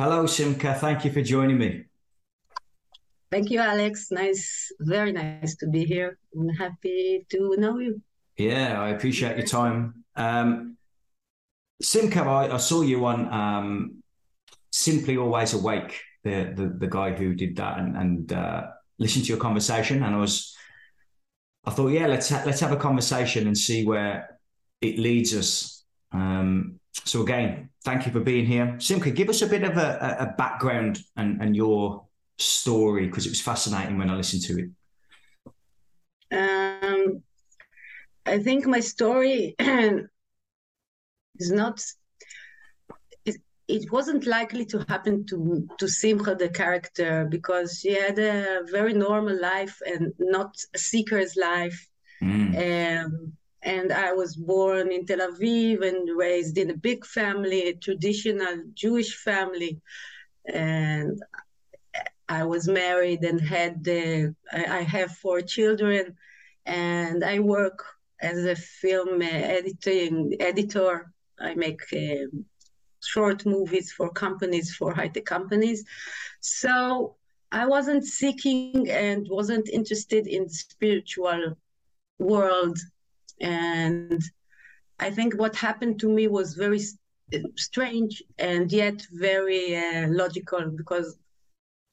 Hello, Simcha. Thank you for joining me. Thank you, Alex. Nice, very nice to be here. I'm happy to know you. Yeah, I appreciate your time. Um, Simcha, I, I, saw you on um, Simply Always Awake, the, the, the guy who did that, and, and uh, listened to your conversation. And I was, I thought, yeah, let's ha- let's have a conversation and see where it leads us. Um, so again, thank you for being here, Simcha. Give us a bit of a, a background and, and your story because it was fascinating when I listened to it. Um, I think my story is not. It, it wasn't likely to happen to to Simcha the character because she had a very normal life and not a seeker's life. Mm. Um, and I was born in Tel Aviv and raised in a big family, a traditional Jewish family, and I was married and had uh, I have four children, and I work as a film editing editor. I make uh, short movies for companies, for high tech companies. So I wasn't seeking and wasn't interested in the spiritual world and I think what happened to me was very strange and yet very uh, logical because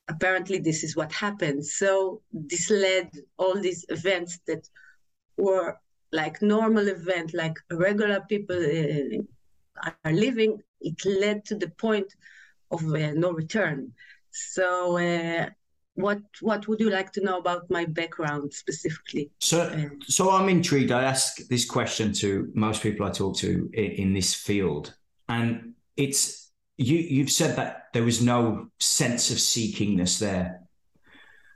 apparently this is what happened. So this led all these events that were like normal event, like regular people uh, are living. It led to the point of uh, no return. So uh, what what would you like to know about my background specifically? So, uh, so I'm intrigued. I ask this question to most people I talk to in, in, this field, and it's you. You've said that there was no sense of seekingness there,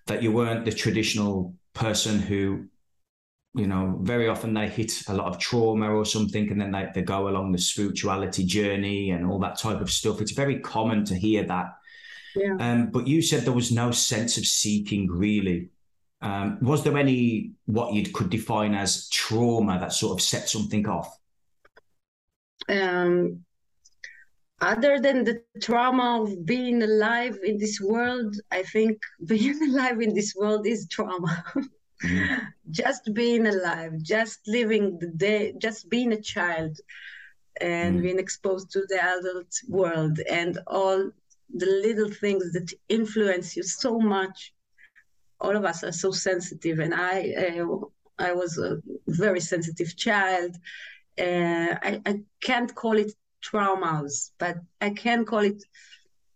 that you weren't the traditional person who, you know, very often they hit a lot of trauma or something, and then they, they go along the spirituality journey and all that type of stuff. It's very common to hear that yeah. Um, but you said there was no sense of seeking really. Um, was there any what you could define as trauma that sort of set something off? Um, other than the trauma of being alive in this world, I think being alive in this world is trauma. mm-hmm. Just being alive, just living the day, just being a child and mm being exposed to the adult world and all the little things that influence you so much. All of us are so sensitive, and I, uh, I was a very sensitive child. Uh, I, I can't call it traumas, but I can call it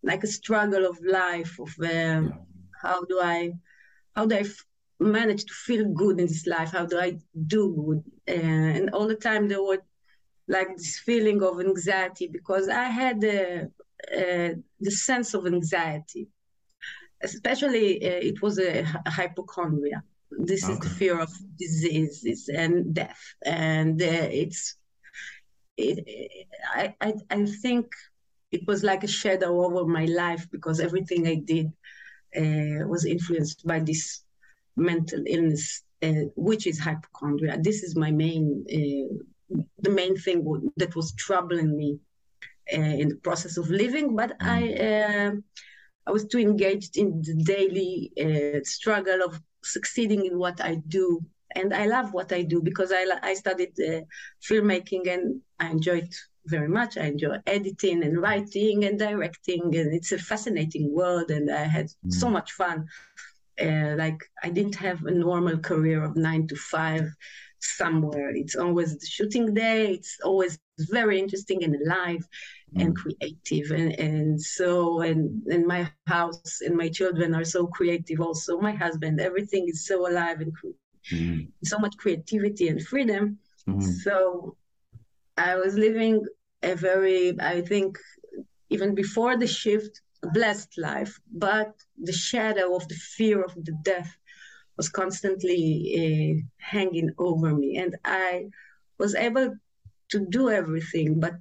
like a struggle of life. Of um, how do I, how do I f- manage to feel good in this life? How do I do good? Uh, and all the time there was like this feeling of anxiety because I had a, uh, the sense of anxiety. Especially, uh, it was a, a hypochondria. This okay. is the fear of diseases and death, and uh, it's. It, I, I I think it was like a shadow over my life because everything I did uh, was influenced by this mental illness, uh, which is hypochondria. This is my main, uh, the main thing that was troubling me in the process of living, but I mm. uh, I was too engaged in the daily uh, struggle of succeeding in what I do, and I love what I do because I I studied filmmaking and I enjoy it very much. I enjoy editing and writing and directing, and it's a fascinating world, and I had mm. so much fun. Uh, like I didn't have a normal career of nine to five somewhere. It's always the shooting day. It's always very interesting and alive mm. and creative. And, and so, and, and my house and my children are so creative also. My husband, everything is so alive and mm. so much creativity and freedom. Mm. So I was living a very, I think, even before the shift, blessed life, but the shadow of the fear of the death was constantly uh, hanging over me. And I was able to do everything, but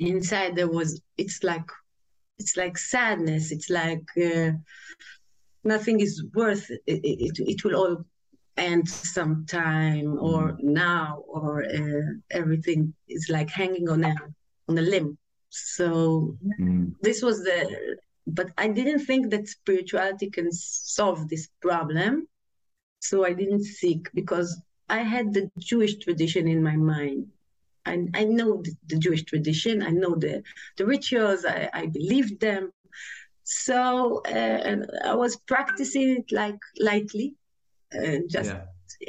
inside there was, it's like, it's like sadness. It's like uh, nothing is worth it. It, it will all end sometime or mm. now or uh, everything is like hanging on a on a limb So mm. this was the, but I didn't think that spirituality can solve this problem. So I didn't seek because I had the Jewish tradition in my mind. I, I know the, the Jewish tradition. I know the, the rituals. I, I believed them. So uh, I was practicing it like lightly, uh, just yeah.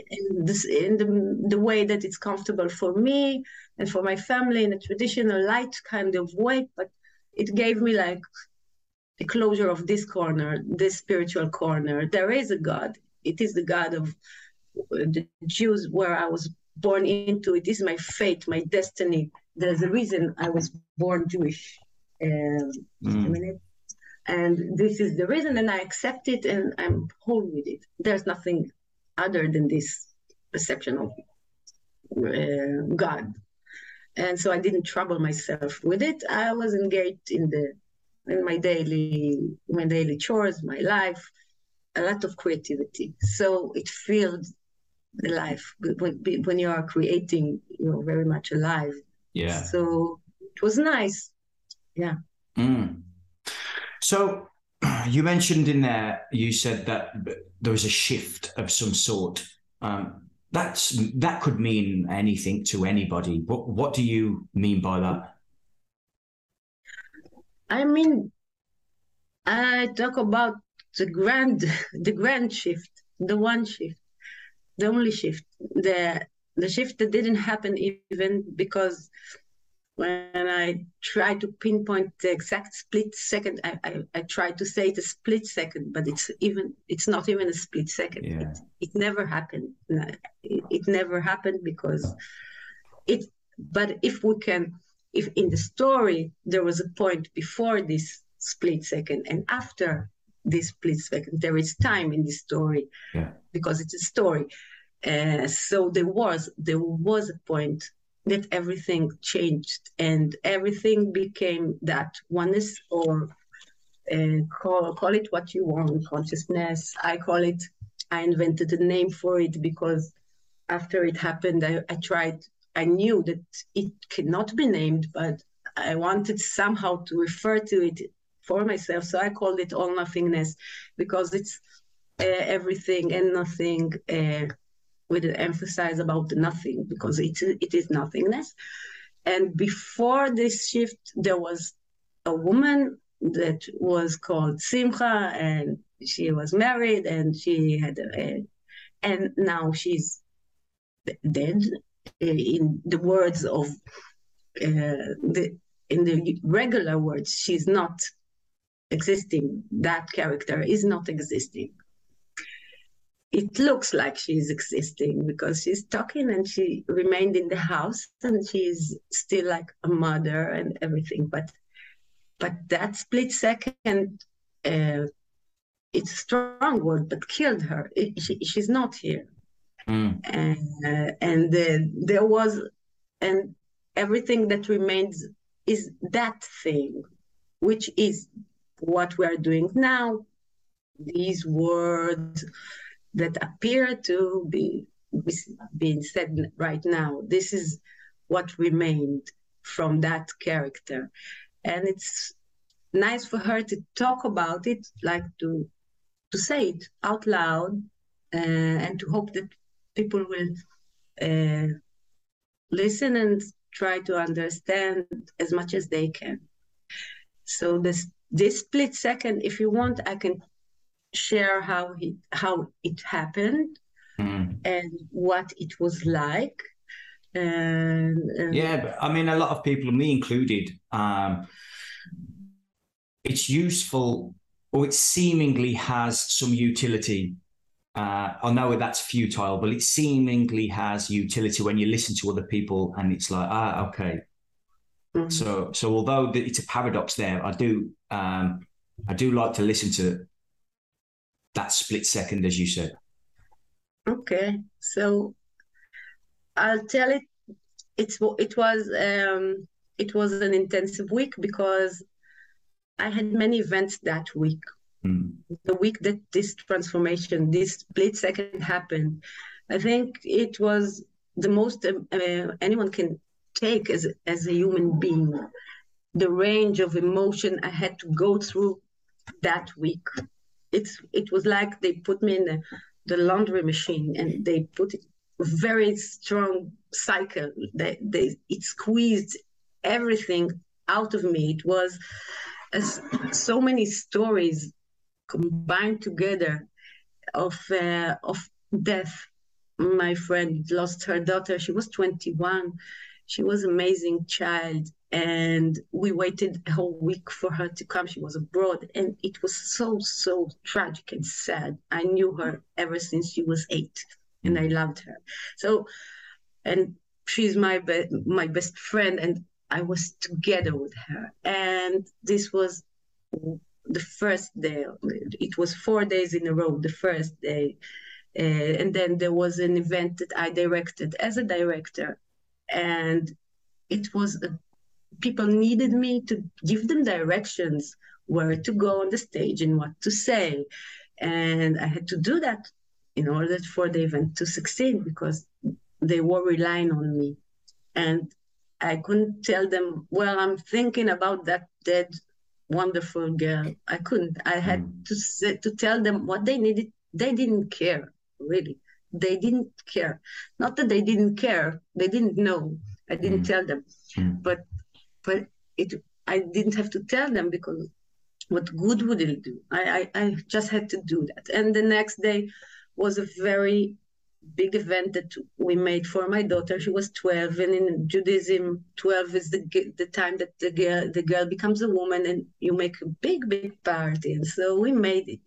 in, this, in the, the way that it's comfortable for me and for my family in a traditional light kind of way. But it gave me like the closure of this corner, this spiritual corner. There is a God. It is the God of the Jews where I was born into. It is my fate, my destiny. There's a reason I was born Jewish. Um, mm. And this is the reason, and I accept it, and I'm whole with it. There's nothing other than this perception of uh, God. And so I didn't trouble myself with it. I was engaged in the in my daily my daily chores, my life, a lot of creativity. So it filled the life when, when you are creating. You're very much alive. Yeah. So it was nice. Yeah. Mm. So you mentioned in there, you said that there was a shift of some sort. Um, that's that could mean anything to anybody. What what do you mean by that? I mean, I talk about the grand, the grand shift, the one shift, the only shift, the the shift that didn't happen even because when I try to pinpoint the exact split second, I, I, I, try to say it's a split second, but it's even it's not even a split second. Yeah. It, it never happened. It, it never happened because it. But if we can, if in the story there was a point before this split second and after this split second, there is time in this story yeah. because it's a story. Uh, so there was there was a point that everything changed and everything became that oneness or uh, call, call it what you want consciousness i call it i invented a name for it because after it happened i, I tried i knew that it cannot be named but i wanted somehow to refer to it for myself so i called it all nothingness because it's uh, everything and nothing uh, with an emphasis about nothing because it, it is nothingness. And before this shift, there was a woman that was called Simcha, and she was married, and she had a, a and now she's dead. In the words of uh, the in the regular words, she's not existing. That character is not existing it looks like she's existing because she's talking and she remained in the house and she's still like a mother and everything but but that split second uh, it's a strong word but killed her it, she, she's not here mm. and uh, and uh, there was and everything that remains is that thing which is what we are doing now these words that appear to be being said right now. This is what remained from that character. And it's nice for her to talk about it, like to to say it out loud, uh, and to hope that people will uh, listen and try to understand as much as they can. So this this split second, if you want, I can share how it how it happened mm. and what it was like. And, and, yeah, but I mean, a lot of people, me included, um, it's useful or it seemingly has some utility. Uh, I know that's futile, but it seemingly has utility when you listen to other people, and it's like, ah, okay. Mm-hmm. So, so although it's a paradox there, I do, um, I do like to listen to that split second, as you said? Okay, so I'll tell it. It's it was um, it was an intensive week because I had many events that week. Mm. The week that this transformation, this split second happened, I think it was the most uh, anyone can take as as a human being the range of emotion I had to go through that week. It's it was like they put me in the, the laundry machine and they put it very strong cycle. They, they it squeezed everything out of me. It was as, so many stories combined together of uh, of death. My friend lost her daughter. She was 21. She was amazing child, and we waited a whole week for her to come. She was abroad, and it was so so tragic and sad. I knew her ever since she was eight, and I loved her. So, and she's my be- my best friend, and I was together with her. And this was the first day. It was four days in a row. The first day. Uh, and then there was an event that I directed as a director, and it was a people needed me to give them directions where to go on the stage and what to say. And I had to do that in order for the event to succeed because they were relying on me. And I couldn't tell them, well, I'm thinking about that dead, wonderful girl. I couldn't. I had mm. to say, to tell them what they needed. They didn't care, really. They didn't care. Not that they didn't care. They didn't know. I didn't mm. tell them. Mm. But but it I didn't have to tell them because what good would it do? I, I, I just had to do that. And the next day was a very big event that we made for my daughter. She was 12, and in Judaism, 12 is the the time that the girl the girl becomes a woman, and you make a big big party. And so we made it,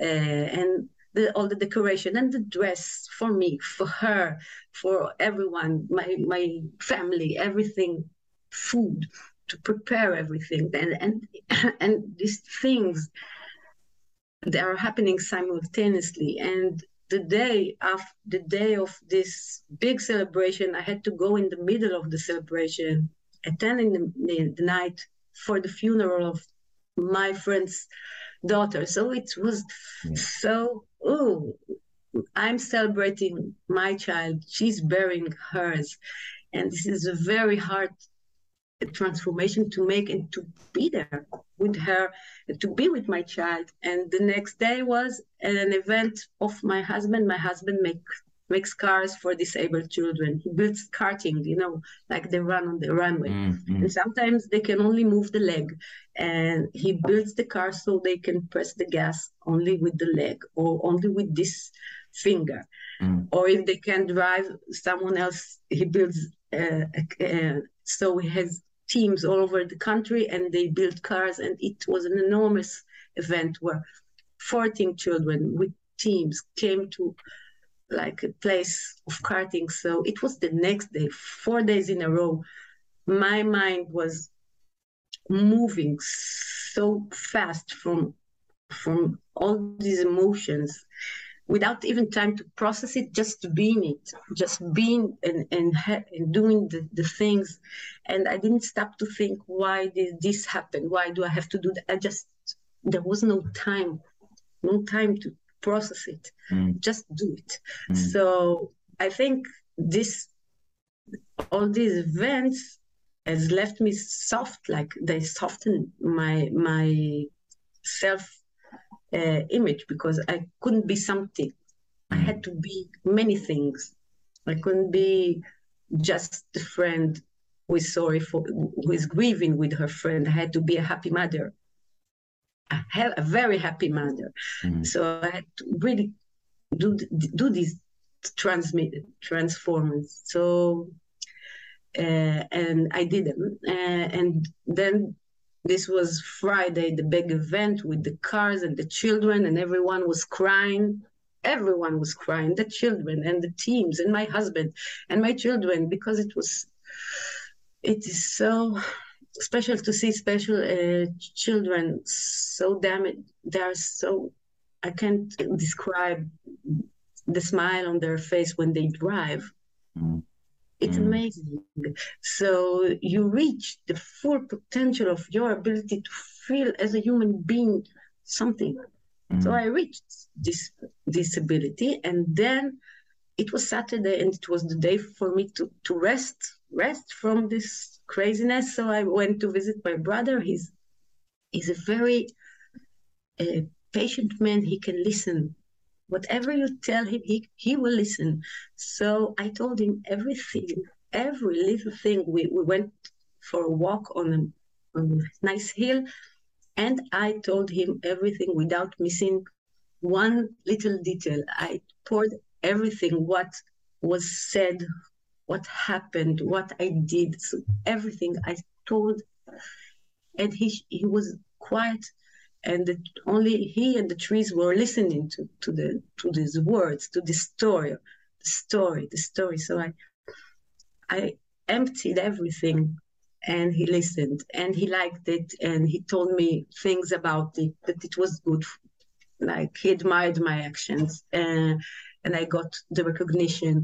uh, and the, all the decoration and the dress for me, for her, for everyone, my my family, everything food to prepare everything. And and and these things they are happening simultaneously. And the day of the day of this big celebration i had to go in the middle of the celebration attending the, the, the night for the funeral of my friend's daughter so it was yeah. so oh i'm celebrating my child she's bearing hers and this is a very hard transformation to make and to be there with her, to be with my child. And the next day was an event of my husband. My husband make, makes cars for disabled children. He builds karting, you know, like they run on the runway. Mm-hmm. And sometimes they can only move the leg. And he builds the car so they can press the gas only with the leg or only with this finger. Mm. Or if they can drive, someone else, he builds uh, uh, so he has teams all over the country and they built cars and it was an enormous event where 14 children with teams came to like a place of karting so it was the next day four days in a row my mind was moving so fast from from all these emotions without even time to process it, just being it, just being and, and, and doing the, the things. And I didn't stop to think, why did this happen? Why do I have to do that? I just, there was no time, no time to process it, mm. just do it. Mm. So I think this, all these events has left me soft, like they soften my, my self uh, image because I couldn't be something. I had to be many things. I couldn't be just a friend who is sorry for, who is grieving with her friend. I had to be a happy mother, a, a very happy mother. Mm-hmm. So I had to really do do these transmit transformers. So uh, and I did them, uh, and then this was Friday, the big event with the cars and the children, and everyone was crying. Everyone was crying, the children and the teams, and my husband and my children, because it was, it is so special to see special uh, children so damaged. They are so, I can't describe the smile on their face when they drive. Mm. It's mm. amazing. So you reach the full potential of your ability to feel as a human being something. Mm. So I reached this disability, and then it was Saturday, and it was the day for me to to rest rest from this craziness. So I went to visit my brother. He's he's a very uh, patient man. He can listen. Whatever you tell him, he, he will listen. So I told him everything, every little thing. We, we went for a walk on a, on a nice hill, and I told him everything without missing one little detail. I poured everything what was said, what happened, what I did, so everything I told. And he he was quiet, and the, only he and the trees were listening to, to the to these words, to the story, the story, the story. So I I emptied everything and he listened and he liked it and he told me things about it that it was good like he admired my actions and and i got the recognition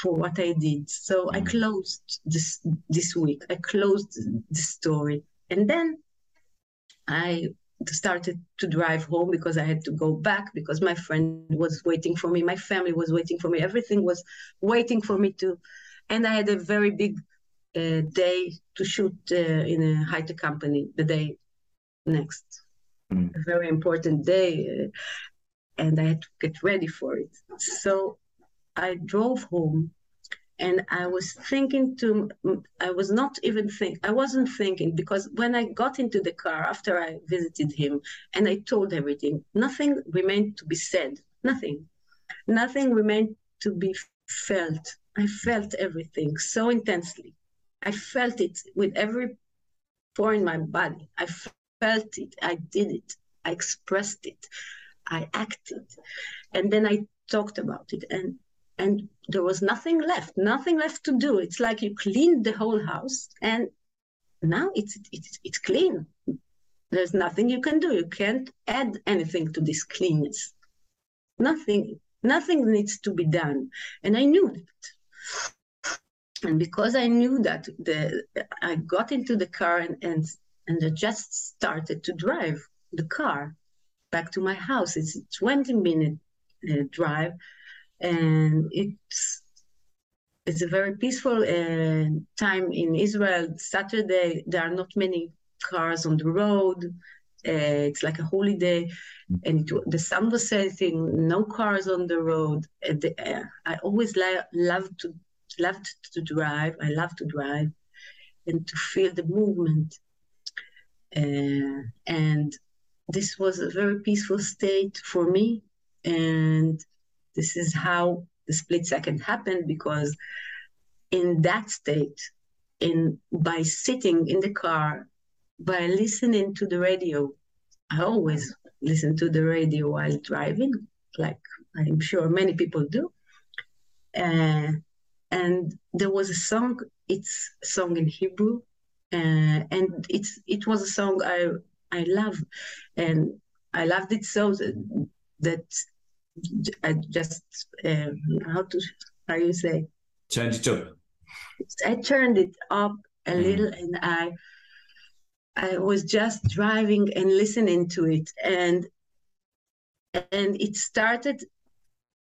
for what i did so i mm. closed this this week i closed the story and then i started to drive home because i had to go back because my friend was waiting for me my family was waiting for me everything was waiting for me to and i had a very big uh, day to shoot uh, in a high-tech company the day next mm. a very important day uh, and i had to get ready for it so i drove home and i was thinking to i was not even think i wasn't thinking because when i got into the car after i visited him and i told everything nothing remained to be said nothing nothing remained to be felt i felt everything so intensely I felt it with every pore in my body. I felt it. I did it. I expressed it. I acted. And then I talked about it. And and there was nothing left, nothing left to do. It's like you cleaned the whole house and now it's it's it's clean. There's nothing you can do. You can't add anything to this cleanness. Nothing, nothing needs to be done. And I knew that and because I knew that the I got into the car and and, and I just started to drive the car back to my house. It's a 20 minute uh, drive, and it's it's a very peaceful uh, time in Israel. Saturday there are not many cars on the road. Uh, it's like a holiday, and it, the sun was setting. No cars on the road. The, uh, I always li- love to loved to drive. I love to drive and to feel the movement. Uh, and this was a very peaceful state for me. And this is how the split second happened because in that state, in by sitting in the car, by listening to the radio, I always listen to the radio while driving, like I'm sure many people do. Uh, and there was a song. It's a song in Hebrew, uh, and it's it was a song I I love, and I loved it so that I just uh, how to how you say turned it up. I turned it up a mm. little, and I I was just driving and listening to it, and and it started.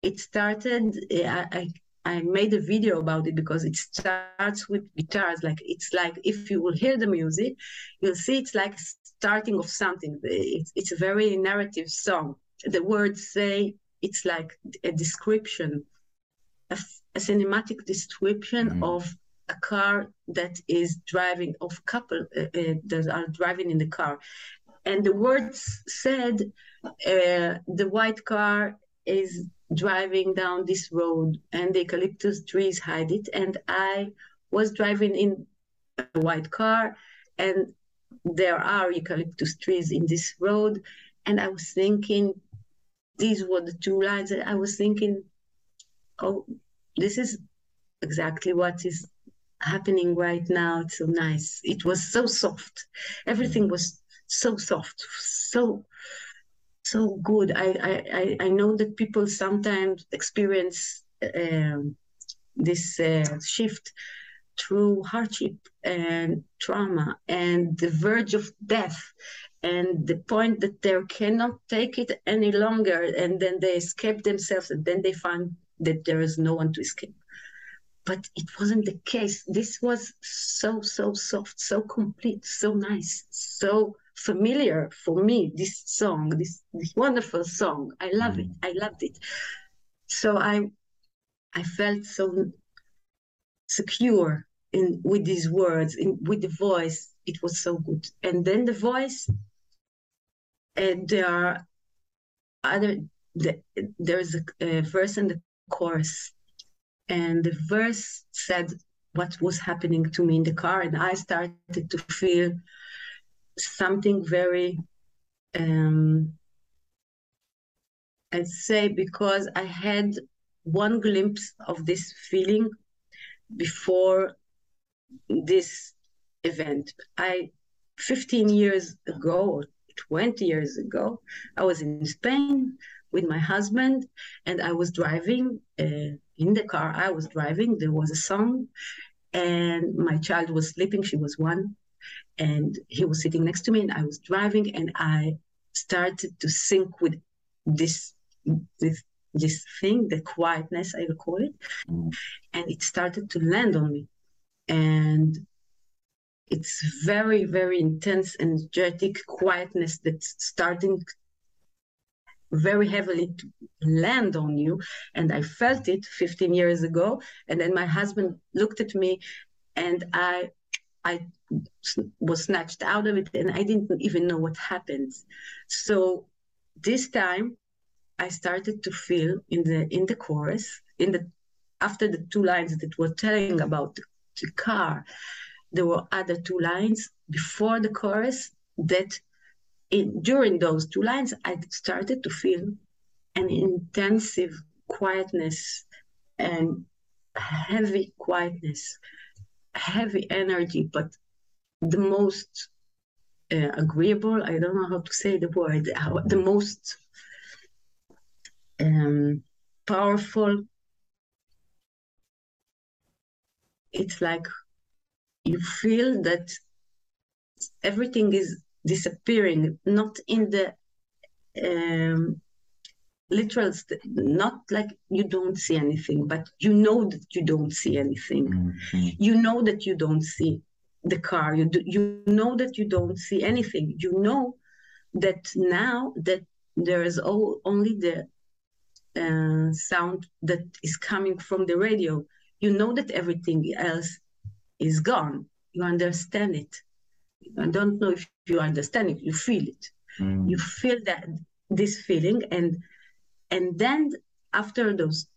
It started. I, I I made a video about it because it starts with guitars. Like it's like if you will hear the music, you'll see it's like starting of something. It's, it's a very narrative song. The words say it's like a description, a, a cinematic description mm-hmm. of a car that is driving, of couple uh, uh, that are driving in the car. And the words said, uh, the white car is driving down this road and the eucalyptus trees hide it and i was driving in a white car and there are eucalyptus trees in this road and i was thinking these were the two lines that i was thinking oh this is exactly what is happening right now. It's so nice. It was so soft. Everything was so soft so so good. I, I, I know that people sometimes experience um, this uh, shift through hardship and trauma and the verge of death and the point that they cannot take it any longer and then they escape themselves and then they find that there is no one to escape but it wasn't the case. This was so, so soft, so complete, so nice, so familiar for me. This song, this this wonderful song, I love it. Mm. I loved it. So I, I felt so secure in with these words, in with the voice. It was so good. And then the voice, and there are other. The, there's a, a verse in the chorus and the verse said what was happening to me in the car and i started to feel something very um, i'd say because i had one glimpse of this feeling before this event i 15 years ago or 20 years ago i was in spain with my husband and i was driving uh, in the car I was driving, there was a song, and my child was sleeping. She was one, and he was sitting next to me, and I was driving, and I started to sync with this this this thing, the quietness I will call it, mm. and it started to land on me, and it's very very intense energetic quietness that's starting very heavily to land on you. And I felt it 15 years ago. And then my husband looked at me and I I was snatched out of it and I didn't even know what happened. So this time I started to feel in the in the chorus, in the after the two lines that were telling about the car, there were other two lines before the chorus that in, during those two lines, I started to feel an intensive quietness and heavy quietness, heavy energy, but the most uh, agreeable, I don't know how to say the word, how, the most um, powerful. It's like you feel that everything is disappearing, not in the um, literal, st- not like you don't see anything, but you know that you don't see anything. Mm-hmm. You know that you don't see the car. You do, you know that you don't see anything. You know that now that there is all, only the uh, sound that is coming from the radio. You know that everything else is gone. You understand it. I don't know if you understand it, you feel it. Mm. You feel that this feeling and and then after those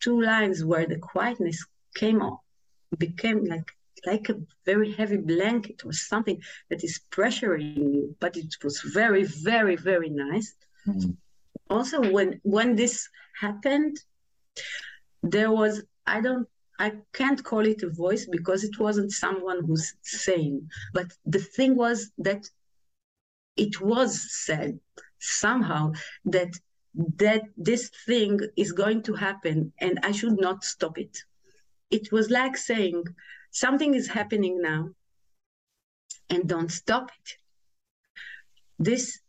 two lines where the quietness came on, became like like a very heavy blanket or something that is pressuring you but it was very very very nice mm. also when when this happened there was i don't I can't call it a voice because it wasn't someone who's saying. But the thing was that it was said somehow that that this thing is going to happen and I should not stop it. It was like saying something is happening now and don't stop it. This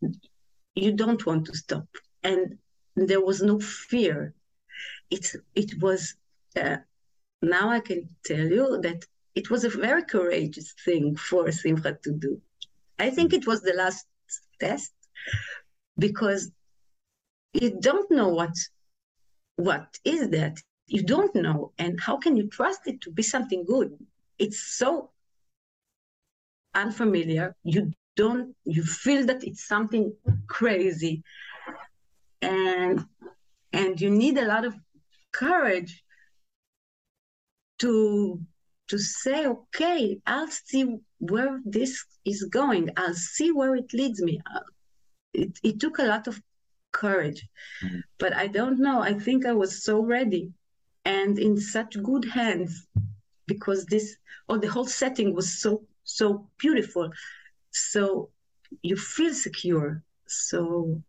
you don't want to stop. And there was no fear. It it was uh, now I can tell you that it was a very courageous thing for Simcha to do. I think it was the last test because you don't know what what is that. You don't know, and how can you trust it to be something good? It's so unfamiliar. You don't. You feel that it's something crazy, and and you need a lot of courage to to say, okay, I'll see where this is going. I'll see where it leads me. Uh, it, it took a lot of courage, mm-hmm. but I don't know. I think I was so ready and in such good hands because this, or oh, the whole setting was so, so beautiful. So you feel secure. So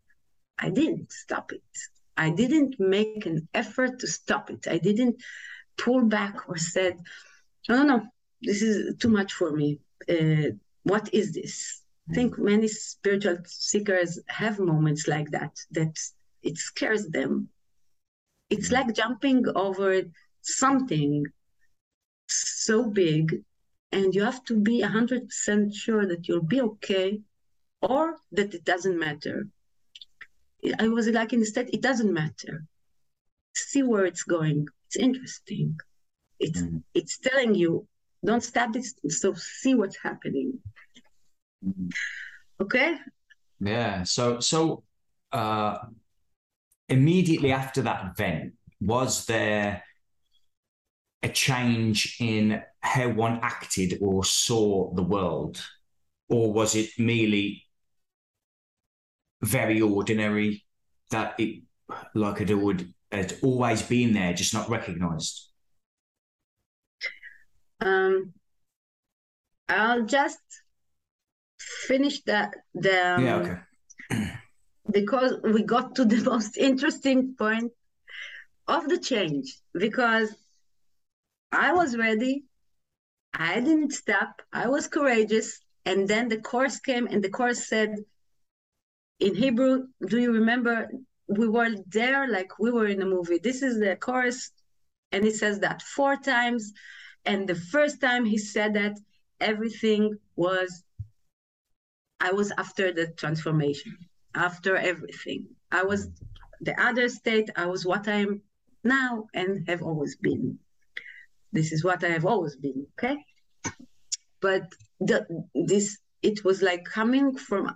I didn't stop it. I didn't make an effort to stop it. I didn't pulled back or said, no, no, no, this is too much for me. Uh, what is this? I think many spiritual seekers have moments like that, that it scares them. It's like jumping over something so big and you have to be 100% sure that you'll be okay or that it doesn't matter. I was like instead, it doesn't matter. See where it's going. It's interesting. It's mm. it's telling you, don't stop it. So see what's happening. Mm. Okay. Yeah. So so uh, immediately after that event, was there a change in how one acted or saw the world, or was it merely very ordinary that it like it would had always been there, just not recognized? Um, I'll just finish that. The, um, yeah, okay. because we got to the most interesting point of the change because I was ready. I didn't stop. I was courageous. And then the course came, and the course said, in Hebrew, do you remember? We were there like we were in a movie. This is the chorus, and he says that four times. And the first time he said that, everything was, I was after the transformation, after everything. I was the other state, I was what I am now and have always been. This is what I have always been, okay? But the, this, it was like coming from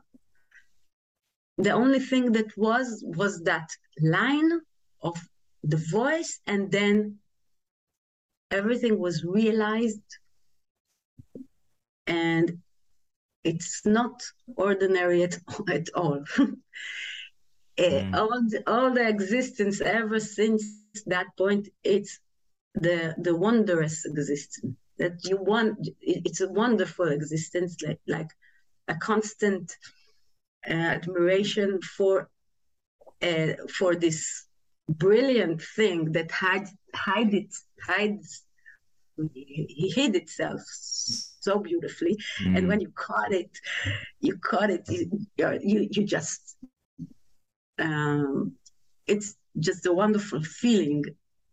the only thing that was was that line of the voice and then everything was realized and it's not ordinary at, at all mm. all, the, all the existence ever since that point it's the the wondrous existence that you want it's a wonderful existence like like a constant admiration for uh, for this brilliant thing that hide hide it hides he hid itself so beautifully. Mm. and when you caught it you caught it you you, you just um, it's just a wonderful feeling.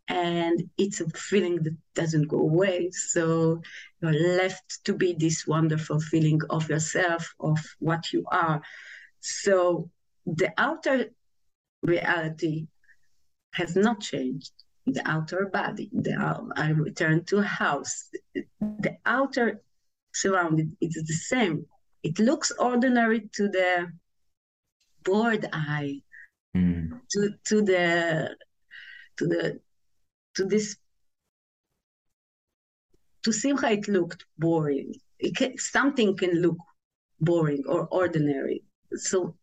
And it's a feeling that doesn't go away. So you're left to be this wonderful feeling of yourself of what you are so the outer reality has not changed. The outer body, the, I return to a house. The outer surrounding is the same. It looks ordinary to the bored eye, mm. to to the to the to this to Simcha it looked boring. It can, something can look boring or ordinary, so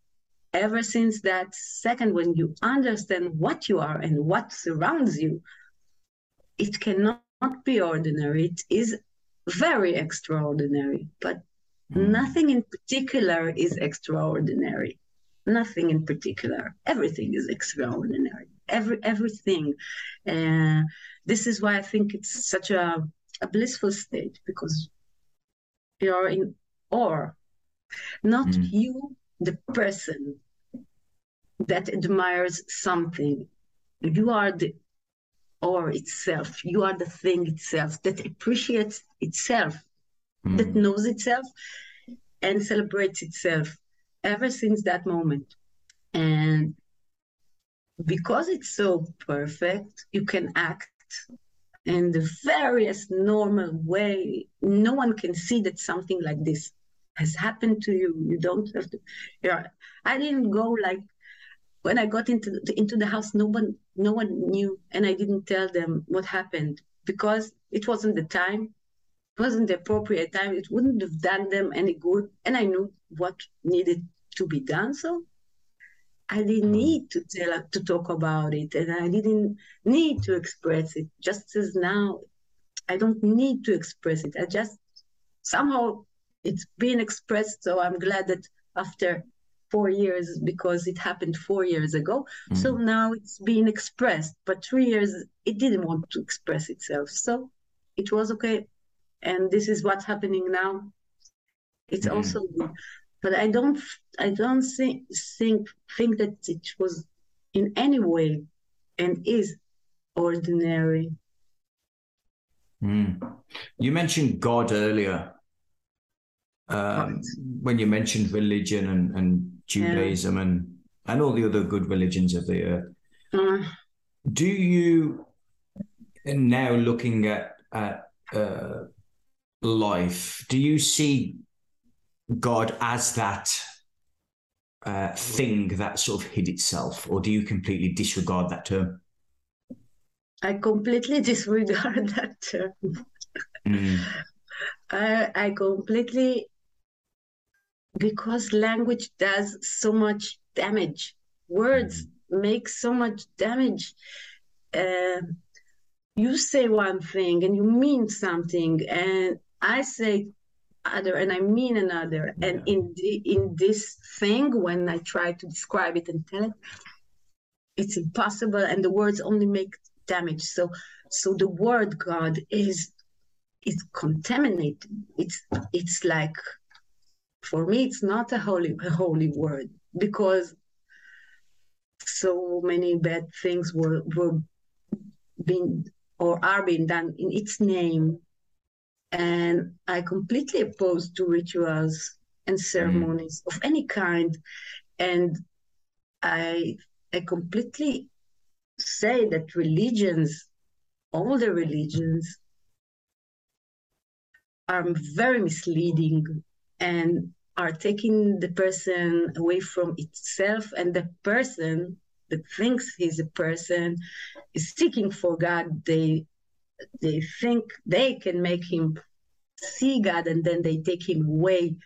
ever since that second when you understand what you are and what surrounds you it cannot be ordinary. It is very extraordinary but mm. nothing in particular is extraordinary. Nothing in particular. Everything is extraordinary. Every everything. Uh, this is why i think it's such a, a blissful state because you're in awe. Not mm. you the person that admires something. You are the or itself. You are the thing itself that appreciates itself, mm. that knows itself and celebrates itself ever since that moment. And because it's so perfect, you can act in the various normal way. No one can see that something like this has happened to you. You don't have to. You know, I didn't go like when I got into the, into the house. No one no one knew, and I didn't tell them what happened because it wasn't the time. It wasn't the appropriate time. It wouldn't have done them any good, and I knew what needed to be done. So I didn't mm-hmm. need to tell to talk about it, and I didn't need to express it. Just as now, I don't need to express it. I just somehow it's been expressed. So I'm glad that after four years, because it happened four years ago, mm. so now it's being expressed. But three years, it didn't want to express itself. So it was okay. And this is what's happening now. It's mm. also good. But I don't, I don't think, think, think that it was in any way and is ordinary. Mm. You mentioned God earlier. Um, when you mentioned religion and, and Judaism yeah. and, and all the other good religions of the earth, uh, do you now looking at, at uh, life, do you see God as that uh, thing that sort of hid itself, or do you completely disregard that term? I completely disregard that term. Mm. I, I completely, because language does so much damage. Words mm. make so much damage. Uh, you say one thing and you mean something, and I say other and I mean another. Yeah. And in the, in this thing, when I try to describe it and tell it, it's impossible, and the words only make damage. So so the word God is is contaminated. It's it's like for me it's not a holy a holy word because so many bad things were were being or are being done in its name and I completely opposed to rituals and ceremonies mm. of any kind. And I I completely say that religions, all the religions, are very misleading and are taking the person away from itself and the person that thinks he's a person is seeking for God. They they think they can make him see God and then they take him away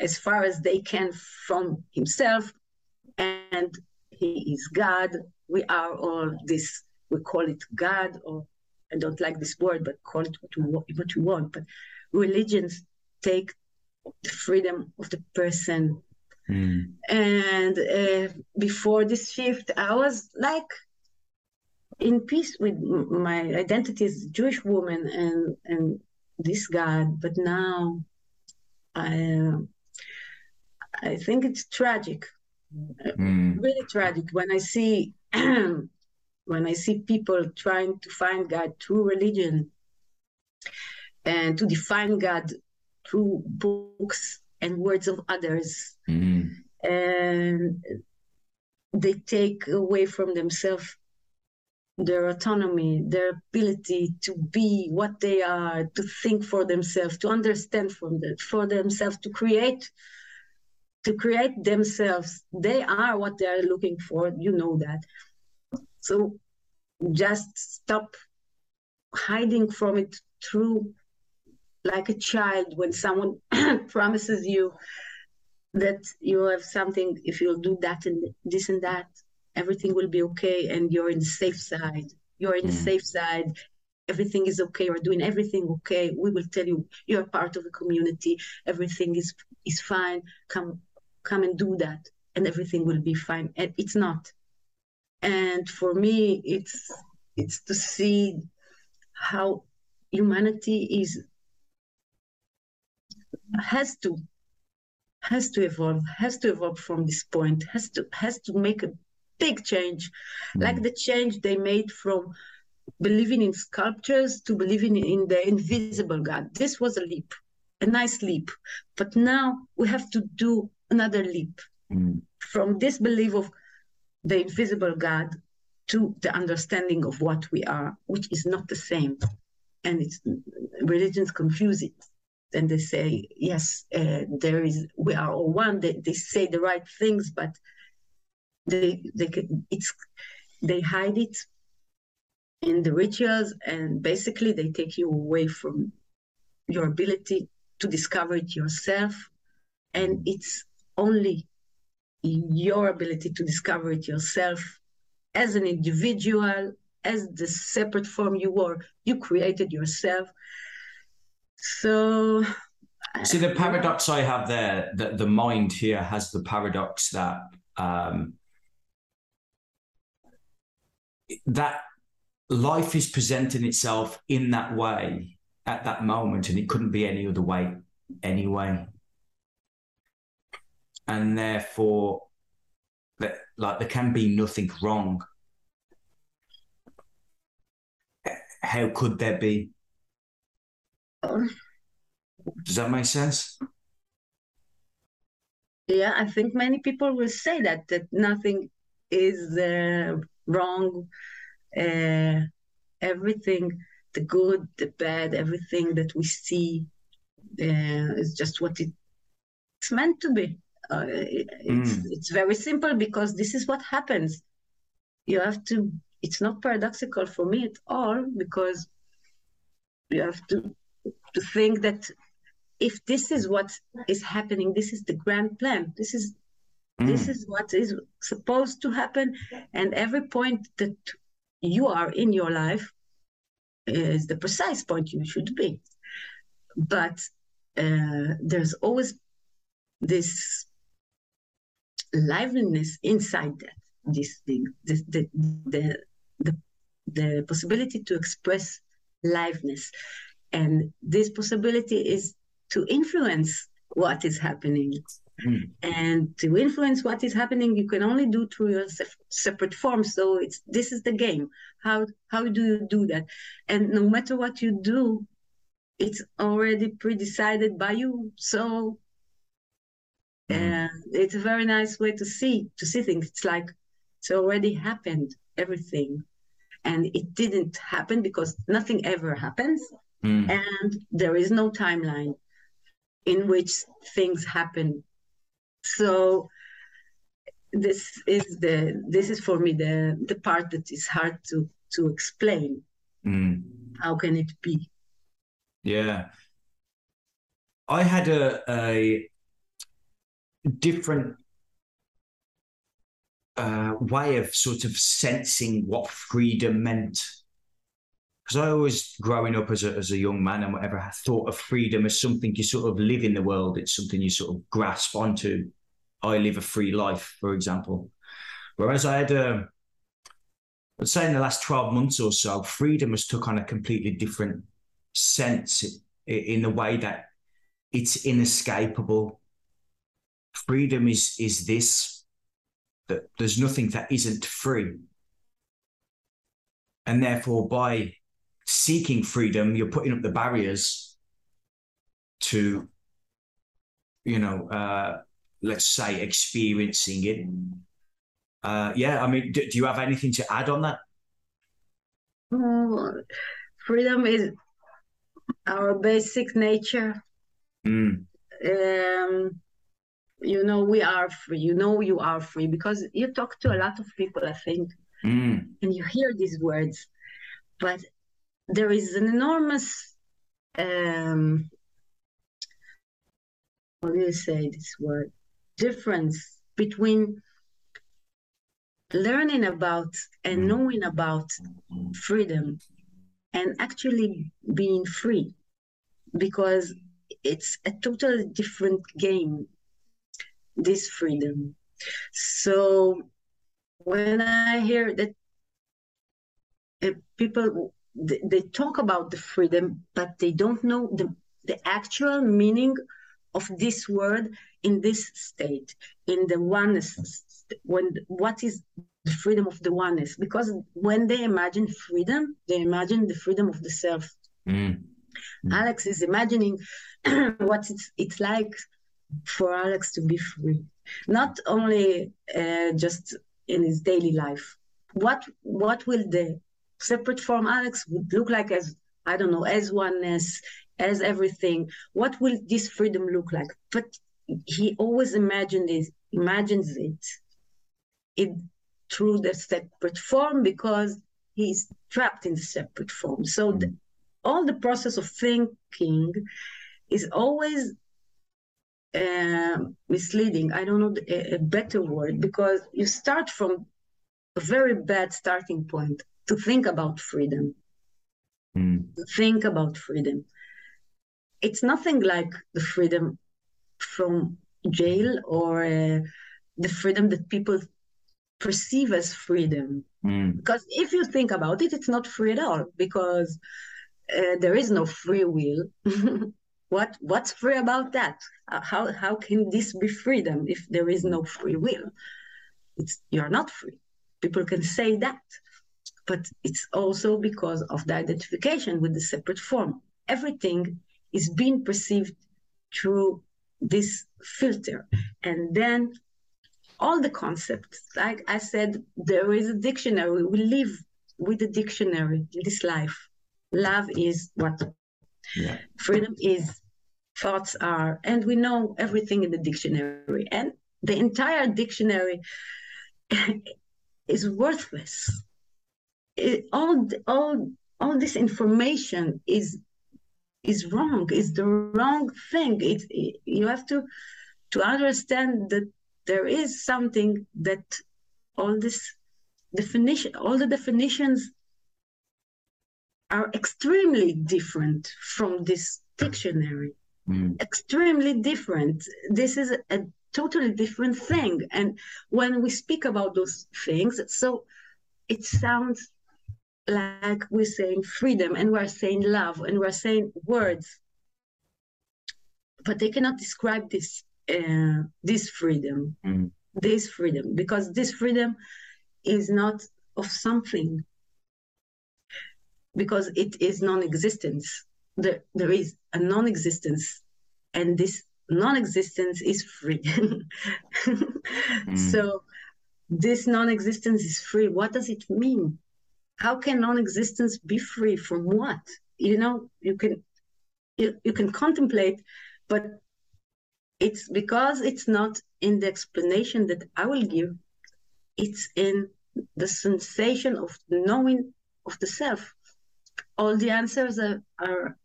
as far as they can from himself and he is God. We are all this, we call it God, or I don't like this word, but call it what you, what you want. But religions take the freedom of the person. Mm. And uh, before this shift, I was like in peace with my identity as a Jewish woman and and this God, but now I uh, I think it's tragic, mm. really tragic when I see when I see people trying to find God through religion and to define God through books and words of others, mm. and they take away from themselves their autonomy, their ability to be what they are, to think for themselves, to understand from the, for themselves, to create, to create themselves. They are what they are looking for. You know that. So just stop hiding from it through like a child when someone promises you that you have something if you'll do that and this and that everything will be okay and you're in the safe side. You're in mm. the safe side. Everything is okay. You're doing everything okay. We will tell you you're part of the community. Everything is is fine. Come come and do that and everything will be fine. And it's not. And for me it's it's to see how humanity is has to has to evolve has to evolve from this point has to has to make a big change, mm. like the change they made from believing in sculptures to believing in the invisible God. This was a leap, a nice leap. But now we have to do another leap mm. from this belief of the invisible God to the understanding of what we are, which is not the same. And it's religions confuse it. And they say, yes, uh, there is, we are all one. They, they say the right things, but they they it's they hide it in the rituals and basically they take you away from your ability to discover it yourself and it's only your ability to discover it yourself as an individual as the separate form you were you created yourself so see the paradox i have there that the mind here has the paradox that um, that life is presenting itself in that way at that moment, and it couldn't be any other way anyway. And therefore, that like there can be nothing wrong. How could there be? Does that make sense? Yeah, I think many people will say that that nothing is uh, wrong. Uh, everything, the good, the bad, everything that we see uh, is just what it's meant to be. Uh, it's mm. it's very simple because this is what happens. You have to. It's not paradoxical for me at all because you have to to think that if this is what is happening, this is the grand plan. This is mm. this is what is supposed to happen, and every point that you are in your life is the precise point you should be. But uh, there's always this liveliness inside that this thing, this, the, the the the possibility to express liveness, and this possibility is to influence what is happening. Mm. And to influence what is happening, you can only do through your se- separate forms. So it's this is the game. How how do you do that? And no matter what you do, it's already pre-decided by you. So mm. it's a very nice way to see to see things. It's like it's already happened, everything, and it didn't happen because nothing ever happens, mm. and there is no timeline in which things happen. So this is the this is for me the the part that is hard to to explain. Mm. How can it be? Yeah. I had a a different uh, way of sort of sensing what freedom meant because I always, growing up as a, as a young man and whatever, I thought of freedom as something you sort of live in the world. It's something you sort of grasp onto. I live a free life, for example. Whereas I had a, I'd say in the last 12 months or so, freedom has took on a completely different sense in the way that it's inescapable. Freedom is is this that there's nothing that isn't free. And therefore, by seeking freedom, you're putting up the barriers to, you know, uh, let's say experiencing it. Uh, yeah, I mean, do, do, you have anything to add on that? Freedom is our basic nature. Mm. Um, you know, we are free. You know, you are free because you talk to a lot of people, I think, mm. and you hear these words. But there is an enormous um, how do you say this word difference between learning about and mm. knowing about freedom and actually being free because it's a totally different game this freedom so when i hear that uh, people they, talk about the freedom, but they don't know the, the actual meaning of this word in this state, in the oneness. When what is the freedom of the oneness? Because when they imagine freedom, they imagine the freedom of the self. Mm. Mm. Alex is imagining what it's, it's like for Alex to be free, not only uh, just in his daily life. What what will the separate from Alex would look like as I don't know, as oneness, as everything. What will this freedom look like? But he always imagined it, imagines it, it through the separate form because he's trapped in the separate form. So the, all the process of thinking is always uh, misleading. I don't know the, a better word because you start from a very bad starting point to think about freedom. Mm. Think about freedom. It's nothing like the freedom from jail or uh, the freedom that people perceive as freedom. Mm. Because if you think about it, it's not free at all because uh, there is no free will. what what's free about that? How how can this be freedom if there is no free will? It's you're not free. People can say that but it's also because of the identification with the separate form. Everything is being perceived through this filter. And then all the concepts, like I said, there is a dictionary. We live with the dictionary in this life. Love is what? Yeah. Freedom is, thoughts are, and we know everything in the dictionary. And the entire dictionary is worthless. It, all, all, all this information is is wrong. Is the wrong thing. It, it, you have to to understand that there is something that all this definition, all the definitions are extremely different from this dictionary. Mm. Extremely different. This is a totally different thing. And when we speak about those things, so it sounds like we're saying freedom and we're saying love and we're saying words, but they cannot describe this uh, this freedom, Mm. this freedom, because this freedom is not of something, because it is non-existence. There, there is a non-existence, and this non-existence is free. So this non-existence is free. What does it mean? How can non-existence be free from what? You know, you can you, you can contemplate, but it's because it's not in the explanation that I will give, it's in the sensation of knowing of the self. All the answers are, are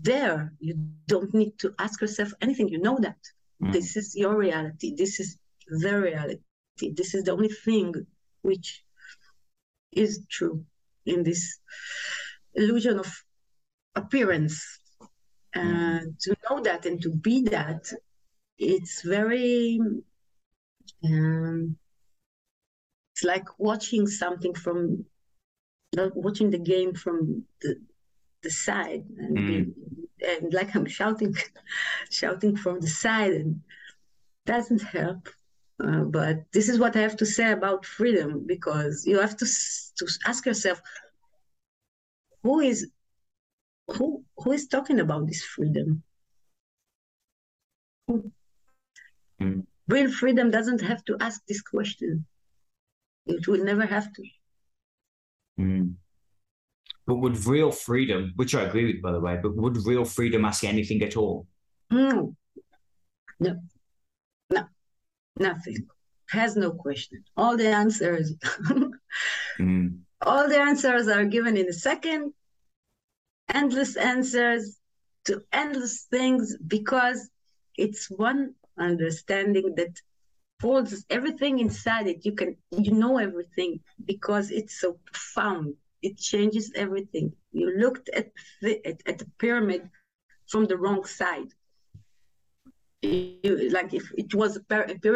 there. You don't need to ask yourself anything. You know that. Mm. This is your reality. This is the reality. This is the only thing which is true in this illusion of appearance. And to know that and to be that, it's very, um, it's like watching something from, like watching the game from the, the side and, Mm. and like I'm shouting, shouting from the side and doesn't help. Uh, but this is what I have to say about freedom because you have to to ask yourself who is who who is talking about this freedom. Mm. Real freedom doesn't have to ask this question. It will never have to. Mm. But would real freedom, which I agree with, by the way, but would real freedom ask anything at all? Mm. No, no, nothing. Has no question. All the answers, Mm. all the answers are given in a second. Endless answers to endless things because it's one understanding that holds everything inside it. You can, you know everything because it's so profound. It changes everything. You looked at the, at, at the pyramid from the wrong side. You, like if it was a, pyramid,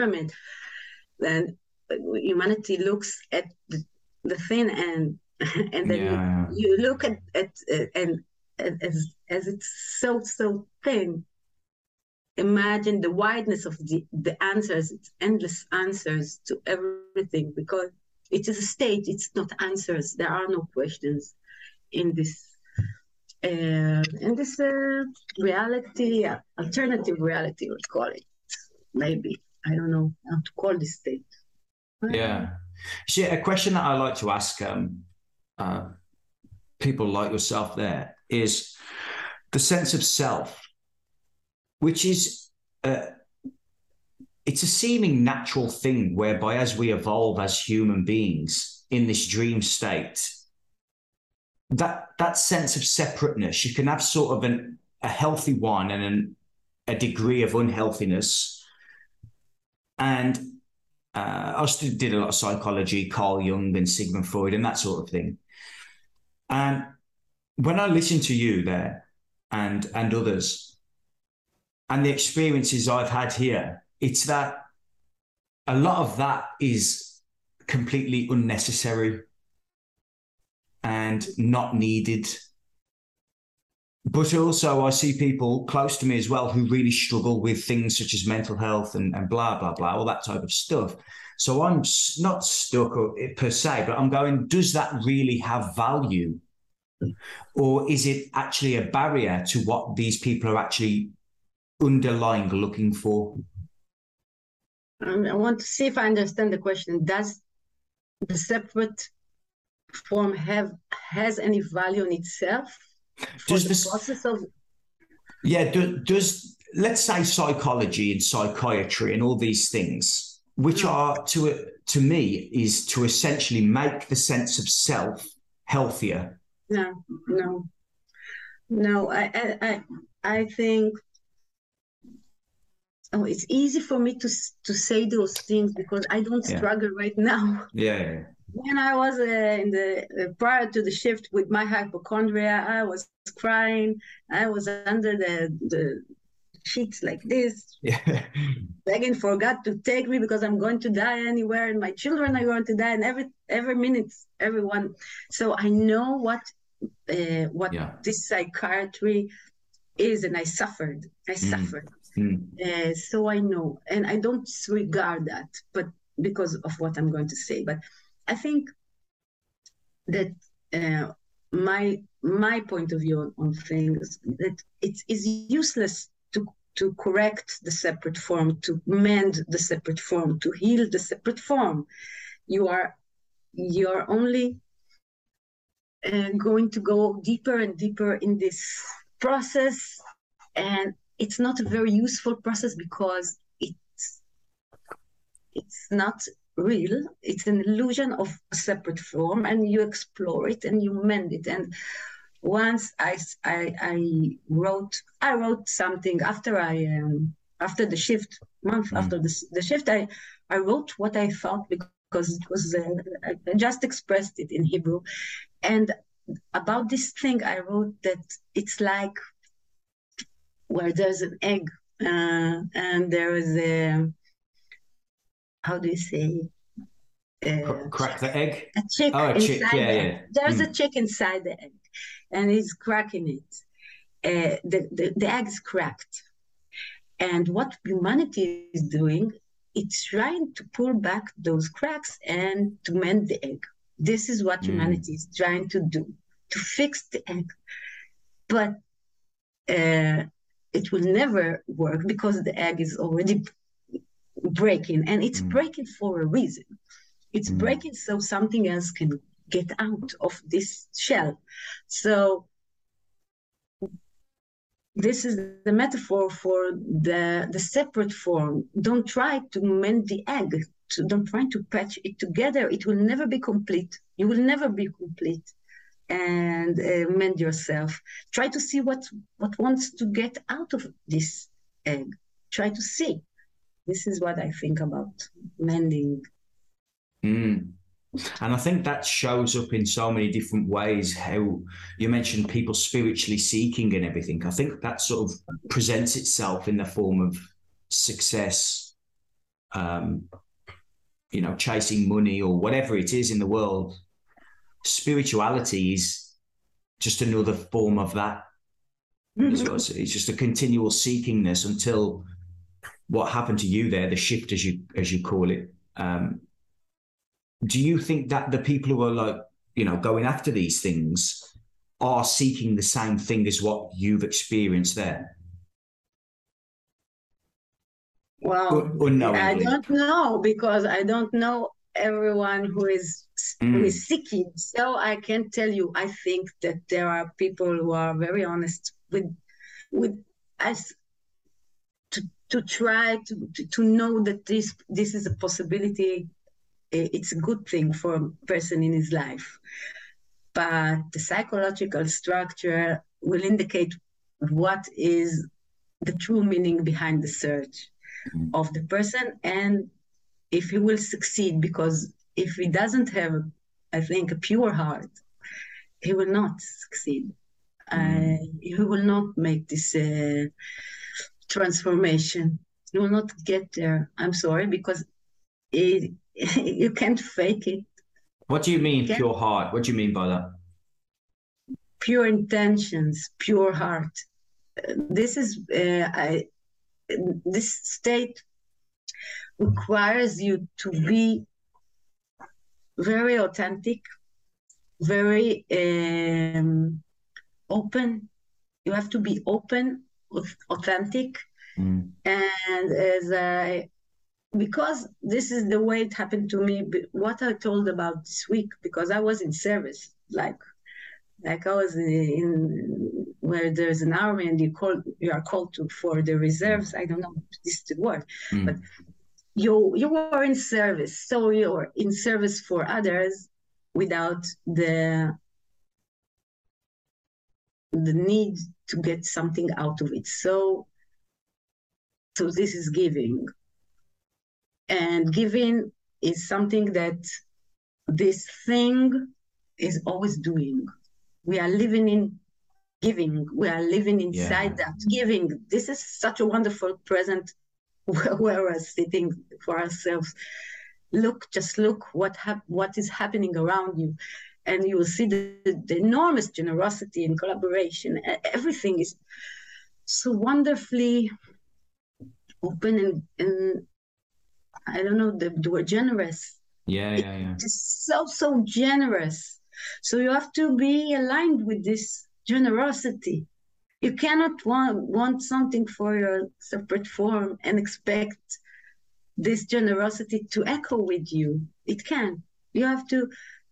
then humanity looks at the, the thing and and then Yeah. you, you look at at and and as as it's so so thin. Imagine the wideness of the the answers. It's endless answers to everything because it is a state. It's not answers. There are no questions in this uh, in this uh, reality, uh, alternative reality, we'll call it. Maybe I don't know how to call this state. Yeah. See, a question that I like to ask um, uh, people like yourself there is the sense of self, which is uh, it's a seeming natural thing whereby as we evolve as human beings in this dream state, that that sense of separateness, you can have sort of an a healthy one and an, a degree of unhealthiness. And uh, I still did a lot of psychology, Carl Jung and Sigmund Freud and that sort of thing. And when I listen to you there and and others and the experiences I've had here, it's that a lot of that is completely unnecessary and not needed. But also, I see people close to me as well who really struggle with things such as mental health and, and blah, blah, blah, all that type of stuff. So I'm not stuck per se, but I'm going, does that really have value? Or is it actually a barrier to what these people are actually underlying looking for? Um, I want to see if I understand the question. Does the separate form have has any value in itself for does the this, process of yeah do, does let's say psychology and psychiatry and all these things which no. are to to me is to essentially make the sense of self healthier no no no i i i think oh it's easy for me to to say those things because i don't yeah. struggle right now yeah when I was uh, in the uh, prior to the shift with my hypochondria, I was crying. I was under the the sheets like this, yeah. begging for God to take me because I'm going to die anywhere, and my children are going to die, and every every minute, everyone. So I know what uh, what yeah. this psychiatry is, and I suffered. I mm. suffered. Mm. so I know, and I don't regard that, but because of what I'm going to say, but I think that uh, my my point of view on, things that it is useless to to correct the separate form, to mend the separate form, to heal the separate form. You are you are only uh, going to go deeper and deeper in this process, and it's not a very useful process because it's it's not real. It's an illusion of a separate form, and you explore it and you mend it. And once I, I, I wrote I wrote something after I um, after the shift month mm. after the, the shift I I wrote what I felt because it was uh, I just expressed it in Hebrew, and about this thing I wrote that it's like where there's an egg uh, and there is a how do you say? Uh, Crack the egg. A chick oh, a chick. Yeah, yeah. There's mm. a chick inside the egg, and he's cracking it. Uh, the, the the egg is cracked, and what humanity is doing, it's trying to pull back those cracks and to mend the egg. This is what mm. humanity is trying to do to fix the egg, but uh, it will never work because the egg is already breaking and it's mm. breaking for a reason. It's mm. breaking so something else can get out of this shell. So this is the metaphor for the the separate form. Don't try to mend the egg. To, don't try to patch it together. It will never be complete. You will never be complete and uh, mend yourself. Try to see what what wants to get out of this egg. Try to see this is what I think about mending. Mm. And I think that shows up in so many different ways. How you mentioned people spiritually seeking and everything. I think that sort of presents itself in the form of success, um, you know, chasing money or whatever it is in the world. Spirituality is just another form of that. Mm-hmm. It's just a continual seekingness until what happened to you there, the shift as you as you call it. Um, do you think that the people who are like you know going after these things are seeking the same thing as what you've experienced there? Well, I don't know because I don't know everyone who is mm. who is seeking. So I can tell you, I think that there are people who are very honest with with us to try to, to, to know that this this is a possibility it's a good thing for a person in his life but the psychological structure will indicate what is the true meaning behind the search mm-hmm. of the person and if he will succeed because if he doesn't have i think a pure heart he will not succeed mm-hmm. uh, he will not make this uh, transformation. You will not get there. I'm sorry, because it, you can't fake it. What do you mean, you pure heart? What do you mean by that? Pure intentions, pure heart. This is uh, I, this state requires you to be very authentic, very um, open. You have to be open, authentic, mm. and as I because this is the way it happened to me what i told about this week because i was in service like like i was in where there's an army and you call you are called to for the reserves i don't know this is the word mm. but you you were in service so you're in service for others without the the need to get something out of it so so this is giving and giving is something that this thing is always doing. We are living in giving. We are living inside yeah. that giving. This is such a wonderful present where we're sitting for ourselves. Look, just look what hap- what is happening around you, and you will see the, the enormous generosity and collaboration. Everything is so wonderfully open and, and I don't know, the, the word generous. Yeah, yeah, yeah. It's so, so generous. So you have to be aligned with this generosity. You cannot want, want something for your separate form and expect this generosity to echo with you. It can. You have to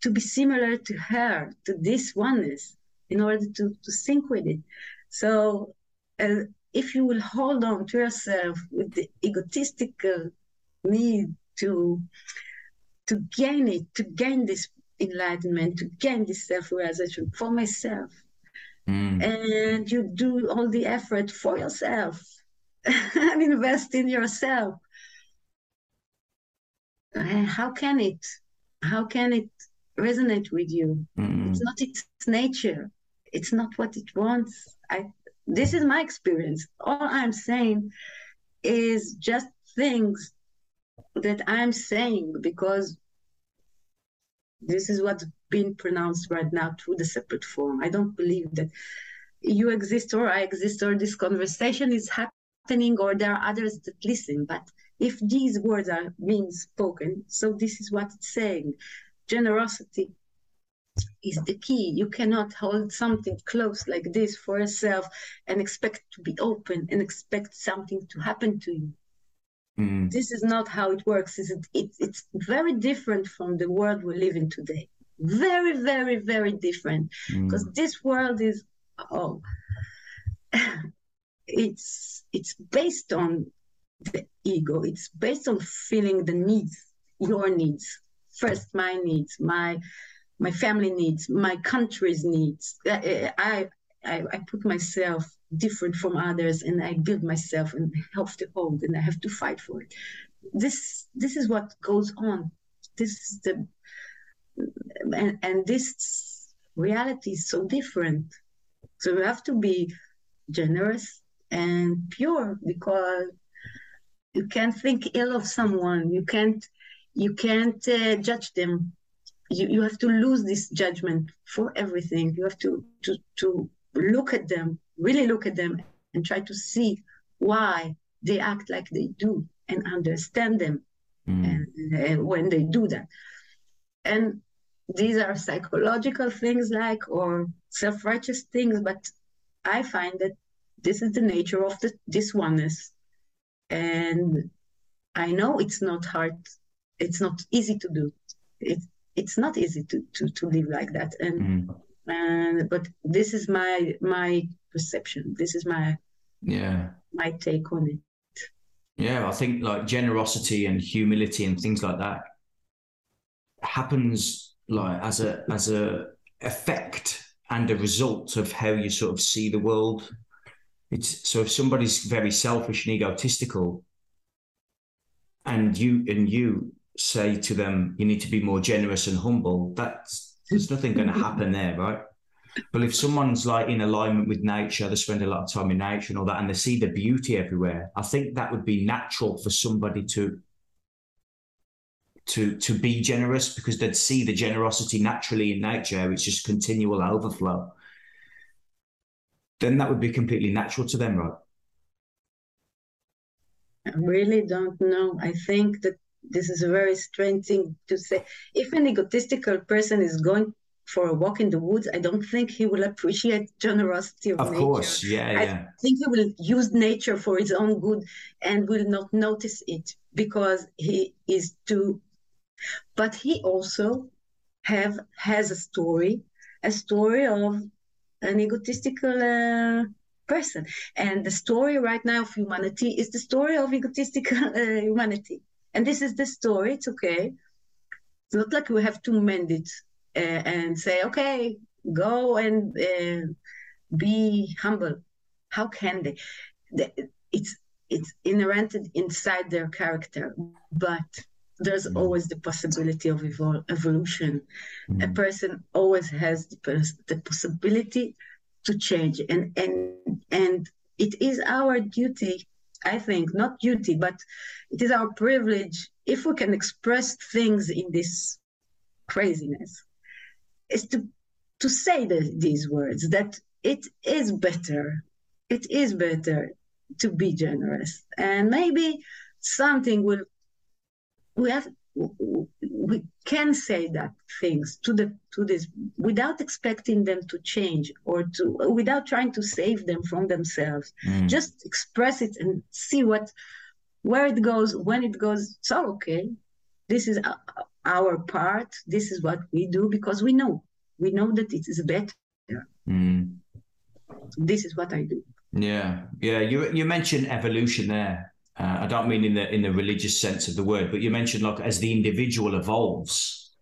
to be similar to her, to this oneness, in order to, to sync with it. So uh, if you will hold on to yourself with the egotistical need to to gain it, to gain this enlightenment, to gain this self-realization for myself. Mm. And you do all the effort for yourself and invest in yourself. And how can it? How can it resonate with you? Mm. It's not its nature. It's not what it wants. I this is my experience. All I'm saying is just things that I'm saying because this is what's been pronounced right now through the separate form. I don't believe that you exist or I exist or this conversation is happening or there are others that listen. But if these words are being spoken, so this is what it's saying. Generosity is the key. You cannot hold something close like this for yourself and expect to be open and expect something to happen to you. Mm. This is not how it works. It's, it, it's very different from the world we live in today. Very, very, very different. Because mm. this world is, oh, it's it's based on the ego. It's based on feeling the needs, your needs first, my needs, my my family needs, my country's needs. I I, I put myself different from others and I build myself and have to hold and I have to fight for it. This this is what goes on. This is the and, and this reality is so different. So you have to be generous and pure because you can't think ill of someone. You can't you can't uh, judge them. You, you have to lose this judgment for everything. You have to to to look at them really look at them and try to see why they act like they do and understand them mm. and, uh, when they do that. And these are psychological things like or self-righteous things, but I find that this is the nature of the, this oneness. And I know it's not hard, it's not easy to do. It, it's not easy to, to, to live like that. And mm. and but this is my my perception. This is my yeah my take on it. Yeah, I think like generosity and humility and things like that happens like as a as a effect and a result of how you sort of see the world. It's so if somebody's very selfish and egotistical, and you and you say to them you need to be more generous and humble, that's there's nothing going to happen there, right? But if someone's like in alignment with nature, they spend a lot of time in nature and all that, and they see the beauty everywhere, I think that would be natural for somebody to to to be generous because they'd see the generosity naturally in nature. It's just continual overflow. Then that would be completely natural to them, right? I really don't know. I think that this is a very strange thing to say. If an egotistical person is going for a walk in the woods, I don't think he will appreciate generosity of, of nature. course, yeah, yeah. I yeah. think he will use nature for his own good and will not notice it because he is too. But he also have has a story, a story of an egotistical uh, person, and the story right now of humanity is the story of egotistical uh, humanity. And this is the story. It's okay. It's not like we have to mend it uh, and say, okay, go and uh, be humble. How can they? It's it's inherent inside their character, but there's mm. always the possibility of evol- evolution. Mm. A person always has the, the possibility to change, and and and it is our duty I think, not duty, but it is our privilege if we can express things in this craziness, is to to say the, these words that it is better, it is better to be generous, and maybe something will we have we can say that things to the to this without expecting them to change or to without trying to save them from themselves. Mm. just express it and see what where it goes when it goes. So okay. This is our part. This is what we do because we know. We know that it is better. Mm. this is what i do. Yeah. Yeah. You you mentioned evolution there uh, I don't mean in the in the religious sense of the word, but you mentioned like as the individual evolves.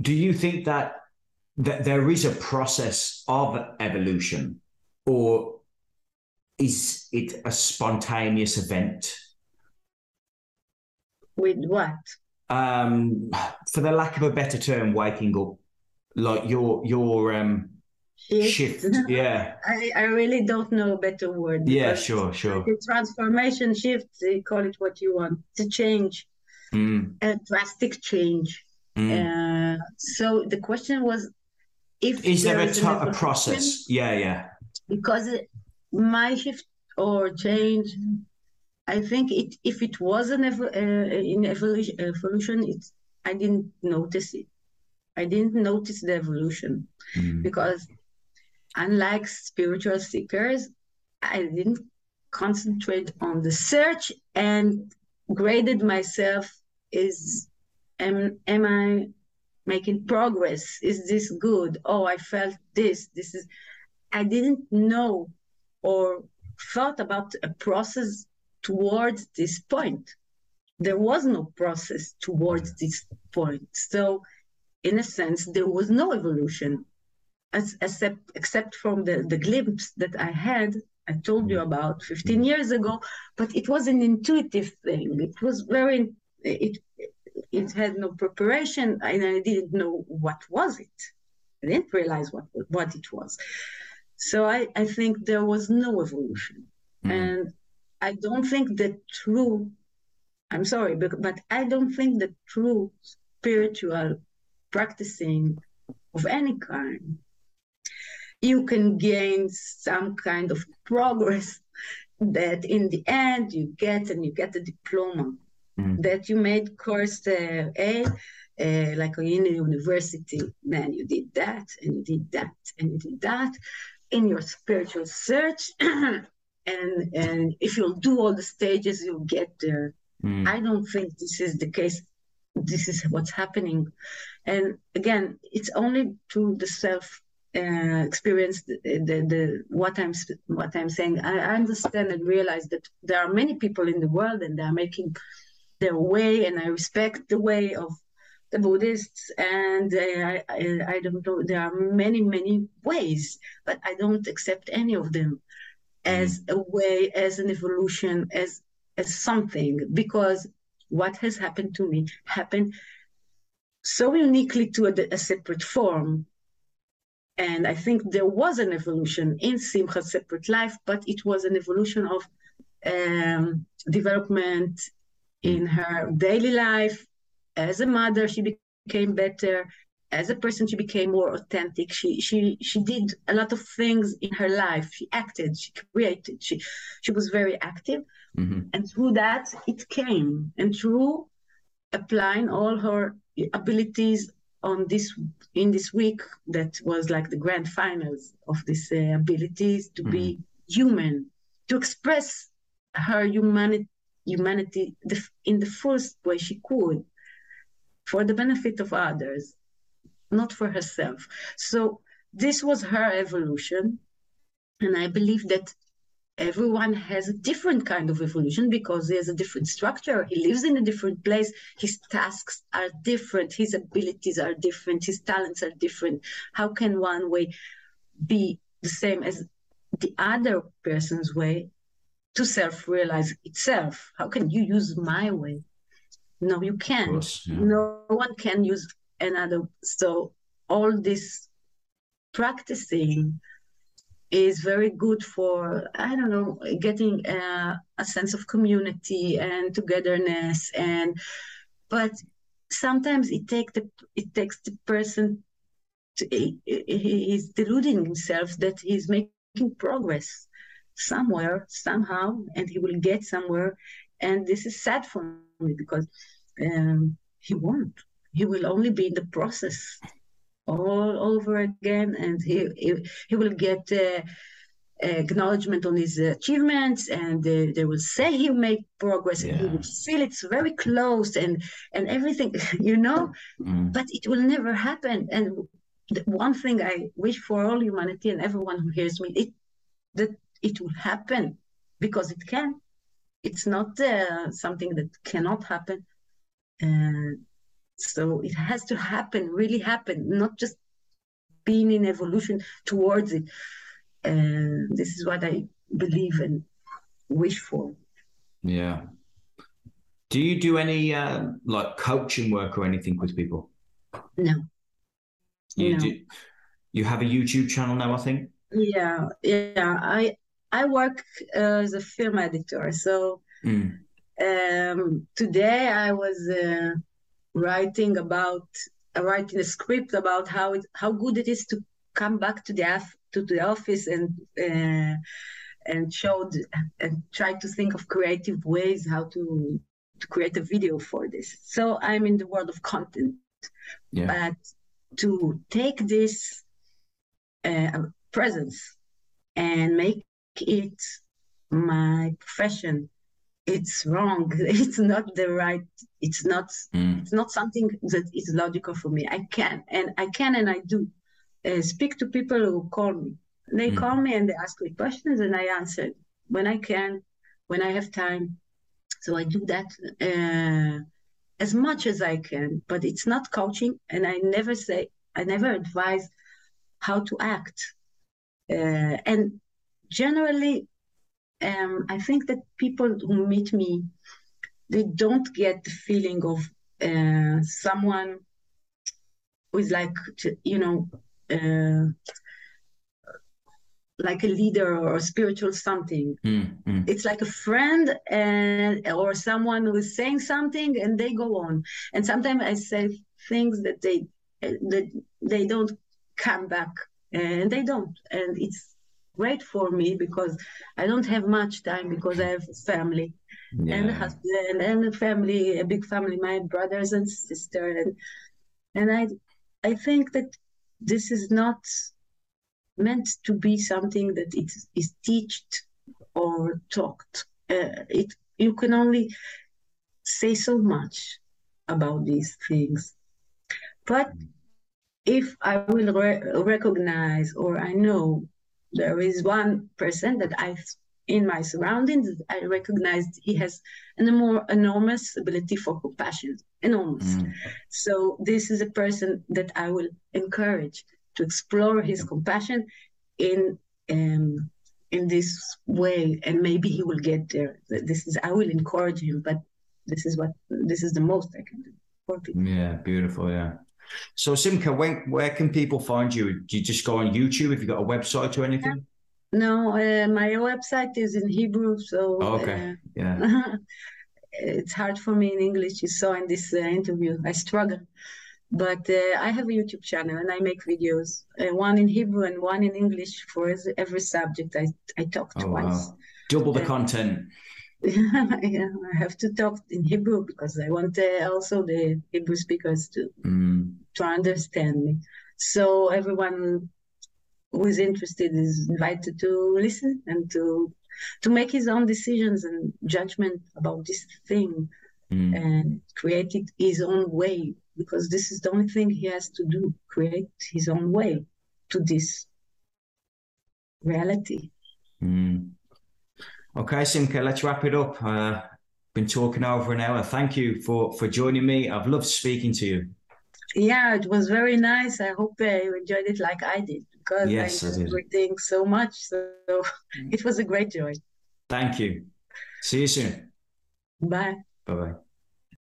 Do you think that that there is a process of evolution, or is it a spontaneous event? With what? Um, for the lack of a better term, waking up, like your your um shift, shift. yeah I, I really don't know a better word yeah sure sure the transformation shift they call it what you want to change mm. a drastic change mm. uh, so the question was if is there, there a, is a process yeah yeah because my shift or change i think it if it was an ev- uh, in evolution, evolution it i didn't notice it i didn't notice the evolution mm. because unlike spiritual seekers, I didn't concentrate on the search and graded myself is am, am I making progress? Is this good? Oh, I felt this. This is I didn't know or thought about a process towards this point. There was no process towards this point. So in a sense, there was no evolution as, except, except from the, the glimpse that I had, I told you about 15 years ago, but it was an intuitive thing. It was very, it, it had no preparation and I didn't know what was it. I didn't realize what, what it was. So I, I think there was no evolution. Mm. And I don't think the true, I'm sorry, but, but I don't think the true spiritual practicing of any kind you can gain some kind of progress that in the end you get and you get a diploma mm. that you made course uh, A, uh, like in a university, then you did that and you did that and you did that in your spiritual search. and and if you'll do all the stages, you'll get there. Mm. I don't think this is the case. This is what's happening. And again, it's only through the self uh, experience the, the, the, what I'm what I'm saying. I, understand and realize that there are many people in the world and they are making their way, and I respect the way of the Buddhists. And I, I, I don't know. There are many many ways, but I don't accept any of them as mm. a way, as an evolution, as as something because what has happened to me happened so uniquely to a, a separate form and I think there was an evolution in Simcha's separate life, but it was an evolution of um, development in her daily life. As a mother, she became better. As a person, she became more authentic. She she she did a lot of things in her life. She acted, she created, she she was very active. Mm-hmm. And through that, it came. And through applying all her abilities on this in this week that was like the grand finals of this uh, abilities to mm. be human, to express her humanity humanity in the fullest way she could for the benefit of others, not for herself. So this was her evolution. And I believe that everyone has a different kind of evolution because he has a different structure. He lives in a different place. His tasks are different. His abilities are different. His talents are different. How can one way be the same as the other person's way to self realize itself? How can you use my way? No, you can't. Course, yeah. No one can use another. So all this practicing is very good for i don't know getting a, a, sense of community and togetherness and but sometimes it takes the it takes the person to, he, he's deluding himself that he's making progress somewhere somehow and he will get somewhere. And this is sad for me because um, he won't. He will only be in the process all over again, and he he, he will get uh, acknowledgement on his achievements, and uh, they will say he made progress, yeah. and he will feel it's very close, and and everything, you know, mm. but it will never happen. And the one thing I wish for all humanity and everyone who hears me, it that it will happen because it can. It's not uh, something that cannot happen. Uh, so it has to happen, really happen, not just being in evolution towards it. And this is what I believe and wish for. Yeah. Do you do any uh, like coaching work or anything with people? No. You no. do. You have a YouTube channel now, I think. Yeah, yeah. I I work uh, as a film editor. So mm. um, today I was uh, writing about writing a script about how it how good it is to come back to the to the office and uh, and showed and try to think of creative ways how to to create a video for this. So I'm in the world of content, yeah. but to take this uh, presence and make it my profession it's wrong. It's not the right it's not mm. it's not something that is logical for me. I can and i can and i do uh, speak to people who call me. They mm. call me and they ask me questions and i answer when i can when i have time. So i do that uh, as much as i can but it's not coaching and i never say i never advise how to act. Uh, and generally um, I think that people who meet me, they don't get the feeling of uh, someone who is like, you know, uh, like a leader or a spiritual something. Mm, mm. It's like a friend and or someone who is saying something and they go on. And sometimes I say things that they that they don't come back and they don't. And it's great for me because I don't have much time because I have family yeah. and a husband and a family, a big family, my brothers and sister, and and I I think that this is not meant to be something that it is taught or talked. Uh, it you can only say so much about these things, but if I will re- recognize or I know there is one person that I, in my surroundings, I recognized he has an more enormous ability for compassion, enormous. Mm. So this is a person that I will encourage to explore his compassion in um, in this way, and maybe he will get there. This is I will encourage him, but this is what this is the most I can do for people. Yeah, beautiful. Yeah. So Simcha, when, where can people find you? Do you just go on YouTube? Have you got a website or anything? No, uh, my website is in Hebrew, so oh, okay, uh, yeah. it's hard for me in English. You saw in this uh, interview, I struggle. But uh, I have a YouTube channel and I make videos, uh, one in Hebrew and one in English for every subject. I I talk oh, twice. Wow. Double the content. yeah, I have to talk in Hebrew because I want uh, also the Hebrew speakers to mm. to understand me. So everyone who is interested is invited to listen and to to make his own decisions and judgment about this thing mm. and create it his own way because this is the only thing he has to do create his own way to this reality mm. Okay simcha let's wrap it up. Uh, been talking over an hour. Thank you for for joining me. I've loved speaking to you. Yeah it was very nice. I hope uh, you enjoyed it like i did because yes, I enjoyed everything so much. So it was a great joy. Thank you. See you soon. Bye. Bye bye